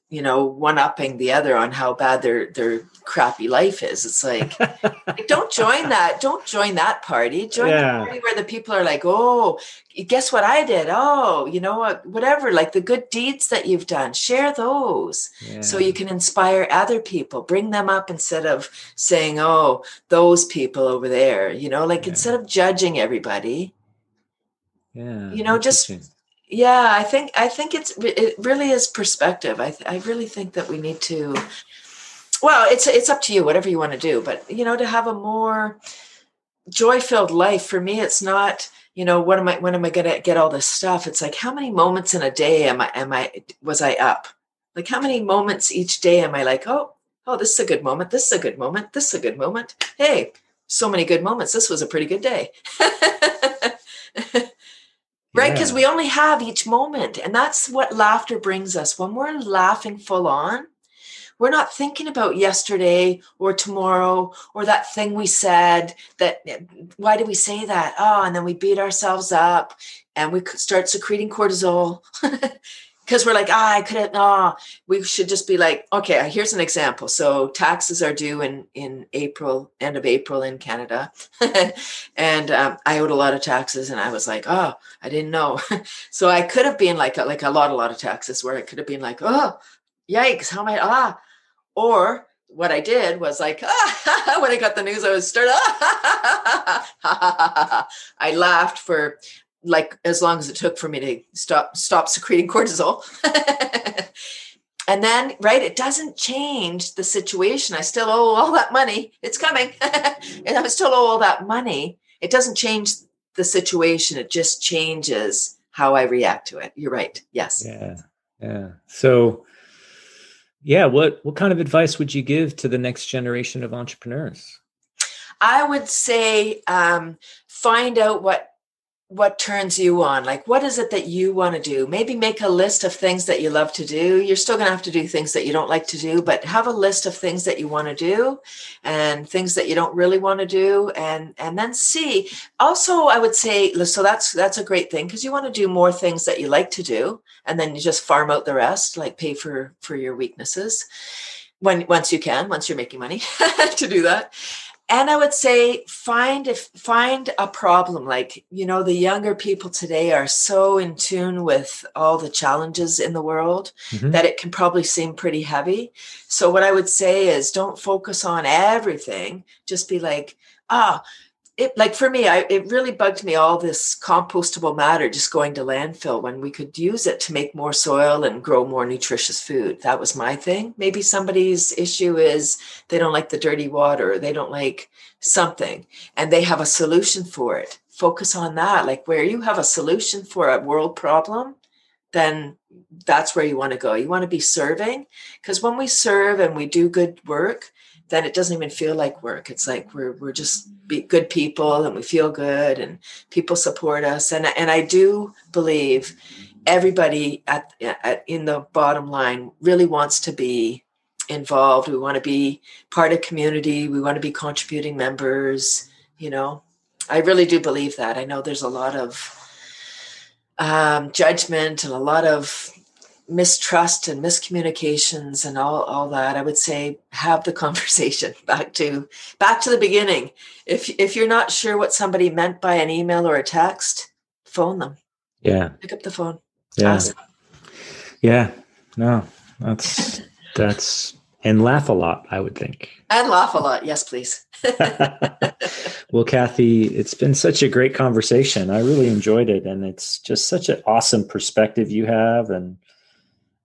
you know one upping the other on how bad their their crappy life is. It's like, like don't join that don't join that party. Join yeah. the party where the people are like oh guess what i did? Oh you know what? Whatever like the good deeds that you've done share those. Yeah. so you can inspire other people. Bring them up instead of saying oh those people over there you know like yeah. instead of judging everybody. Yeah you know just yeah i think i think it's it really is perspective. I i really think that we need to well it's it's up to you whatever you want to do but you know to have a more joy filled life for me it's not you know what am i when am i going to get all this stuff? It's like how many moments in a day am i am i was i up? Like how many moments each day am i like oh oh this is a good moment this is a good moment this is a good moment. Hey so many good moments this was a pretty good day right because yeah. we only have each moment and that's what laughter brings us. When we're laughing full on we're not thinking about yesterday or tomorrow or that thing we said that why did we say that? Oh and then we beat ourselves up and we start secreting cortisol because we're like, ah, I couldn't. ah, we should just be like, okay, here's an example. So taxes are due in in April, end of April in Canada, and um, I owed a lot of taxes, and I was like, oh, I didn't know. so I could have been like a, like a lot, a lot of taxes, where I could have been like, oh, yikes, how am I? Ah, or what I did was like, ah, when I got the news, I was started. Ah, I laughed for like as long as it took for me to stop stop secreting cortisol. And then right it doesn't change the situation. I still owe all that money. It's coming. And i still owe all that money. It doesn't change the situation. It just changes how i react to it. You're right. Yes. Yeah. Yeah. So yeah what what kind of advice would you give to the next generation of entrepreneurs? I would say um, find out what what turns you on? Like what is it that you want to do? Maybe make a list of things that you love to do. You're still going to have to do things that you don't like to do but have a list of things that you want to do and things that you don't really want to do and and then see. Also i would say so that's that's a great thing because you want to do more things that you like to do and then you just farm out the rest like pay for for your weaknesses when once you can once you're making money to do that and i would say find if find a problem like you know the younger people today are so in tune with all the challenges in the world mm-hmm. that it can probably seem pretty heavy so what i would say is don't focus on everything just be like ah it like for me I, it really bugged me all this compostable matter just going to landfill when we could use it to make more soil and grow more nutritious food. That was my thing. Maybe somebody's issue is they don't like the dirty water they don't like something and they have a solution for it. Focus on that. Like where you have a solution for a world problem then that's where you want to go. You want to be serving? Because when we serve and we do good work then it doesn't even feel like work. It's like we're we're just good people and we feel good and people support us. And and I do believe everybody at, at in the bottom line really wants to be involved. We want to be part of community. We want to be contributing members. You know, I really do believe that. I know there's a lot of um, judgment and a lot of mistrust and miscommunications and all, all that i would say have the conversation back to back to the beginning. If if you're not sure what somebody meant by an email or a text phone them. Yeah. Pick up the phone. Yeah. Yeah. No that's that's and laugh a lot i would think. And laugh a lot. Yes please. Well cathy it's been such a great conversation. I really enjoyed it and it's just such an awesome perspective you have and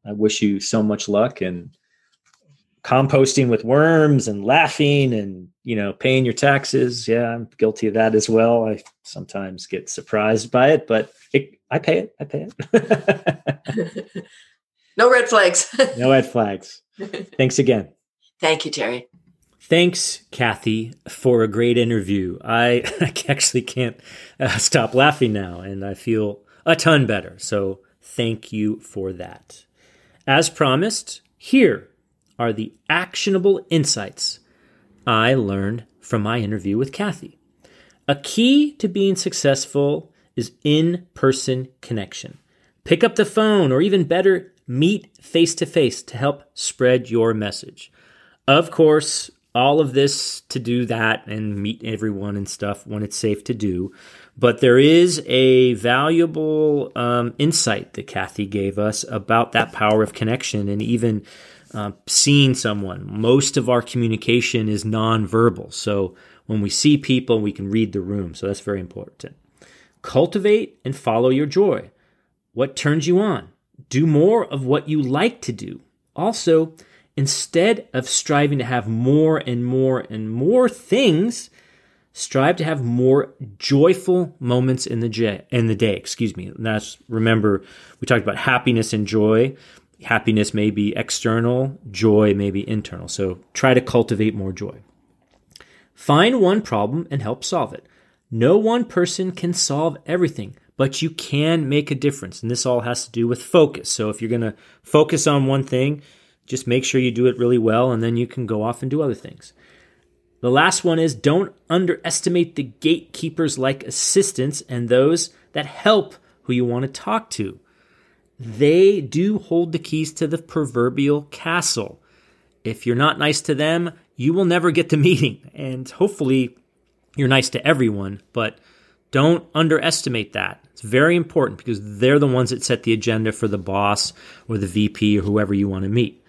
I wish you so much luck and composting with worms and laughing and you know paying your taxes. Yeah i'm guilty of that as well. I sometimes get surprised by it but it, i pay it. I pay it. No red flags. No red flags. Thanks again. Thank you terry. Thanks cathy for a great interview. I, I actually can't uh, stop laughing now and i feel a ton better. So thank you for that as promised, here are the actionable insights I learned from my interview with Cathy. A key to being successful is in person connection. Pick up the phone, or even better, meet face to face to help spread your message. Of course, all of this to do that and meet everyone and stuff when it's safe to do. But there is a valuable um, insight that Cathy gave us about that power of connection and even uh, seeing someone. Most of our communication is nonverbal. So when we see people, we can read the room. So that's very important. Cultivate and follow your joy. What turns you on? Do more of what you like to do. Also, instead of striving to have more and more and more things, strive to have more joyful moments in the j- in the day. Excuse me. And that's remember we talked about happiness and joy. Happiness may be external, joy may be internal. So try to cultivate more joy. Find one problem and help solve it. No one person can solve everything, but you can make a difference. And this all has to do with focus. So if you're going to focus on one thing, just make sure you do it really well, and then you can go off and do other things. The last one is don't underestimate the gatekeepers like assistants and those that help who you want to talk to. They do hold the keys to the proverbial castle. If you're not nice to them, you will never get the meeting. And hopefully, you're nice to everyone, but don't underestimate that. It's very important because they're the ones that set the agenda for the boss or the VP or whoever you want to meet.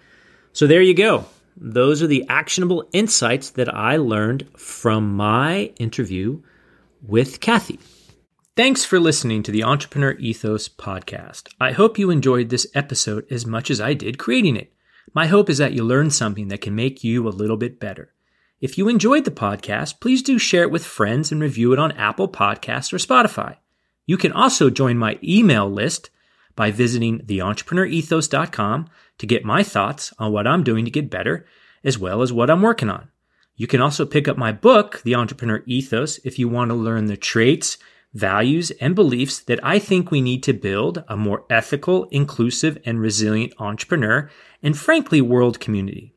So there you go. Those are the actionable insights that I learned from my interview with Cathy. Thanks for listening to the Entrepreneur Ethos podcast. I hope you enjoyed this episode as much as I did creating it. My hope is that you learned something that can make you a little bit better. If you enjoyed the podcast, please do share it with friends and review it on Apple Podcasts or Spotify. You can also join my email list by visiting theentrepreneurethos.com to get my thoughts on what I'm doing to get better, as well as what I'm working on. You can also pick up my book, The Entrepreneur Ethos, if you want to learn the traits, values, and beliefs that I think we need to build a more ethical, inclusive, and resilient entrepreneur and frankly, world community.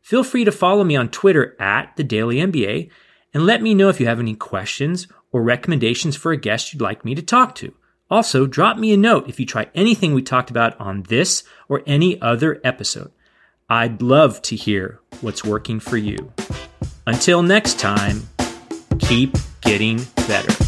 Feel free to follow me on Twitter at the Daily MBA and let me know if you have any questions or recommendations for a guest you'd like me to talk to. Also, drop me a note if you try anything we talked about on this or any other episode. I'd love to hear what's working for you. Until next time, keep getting better.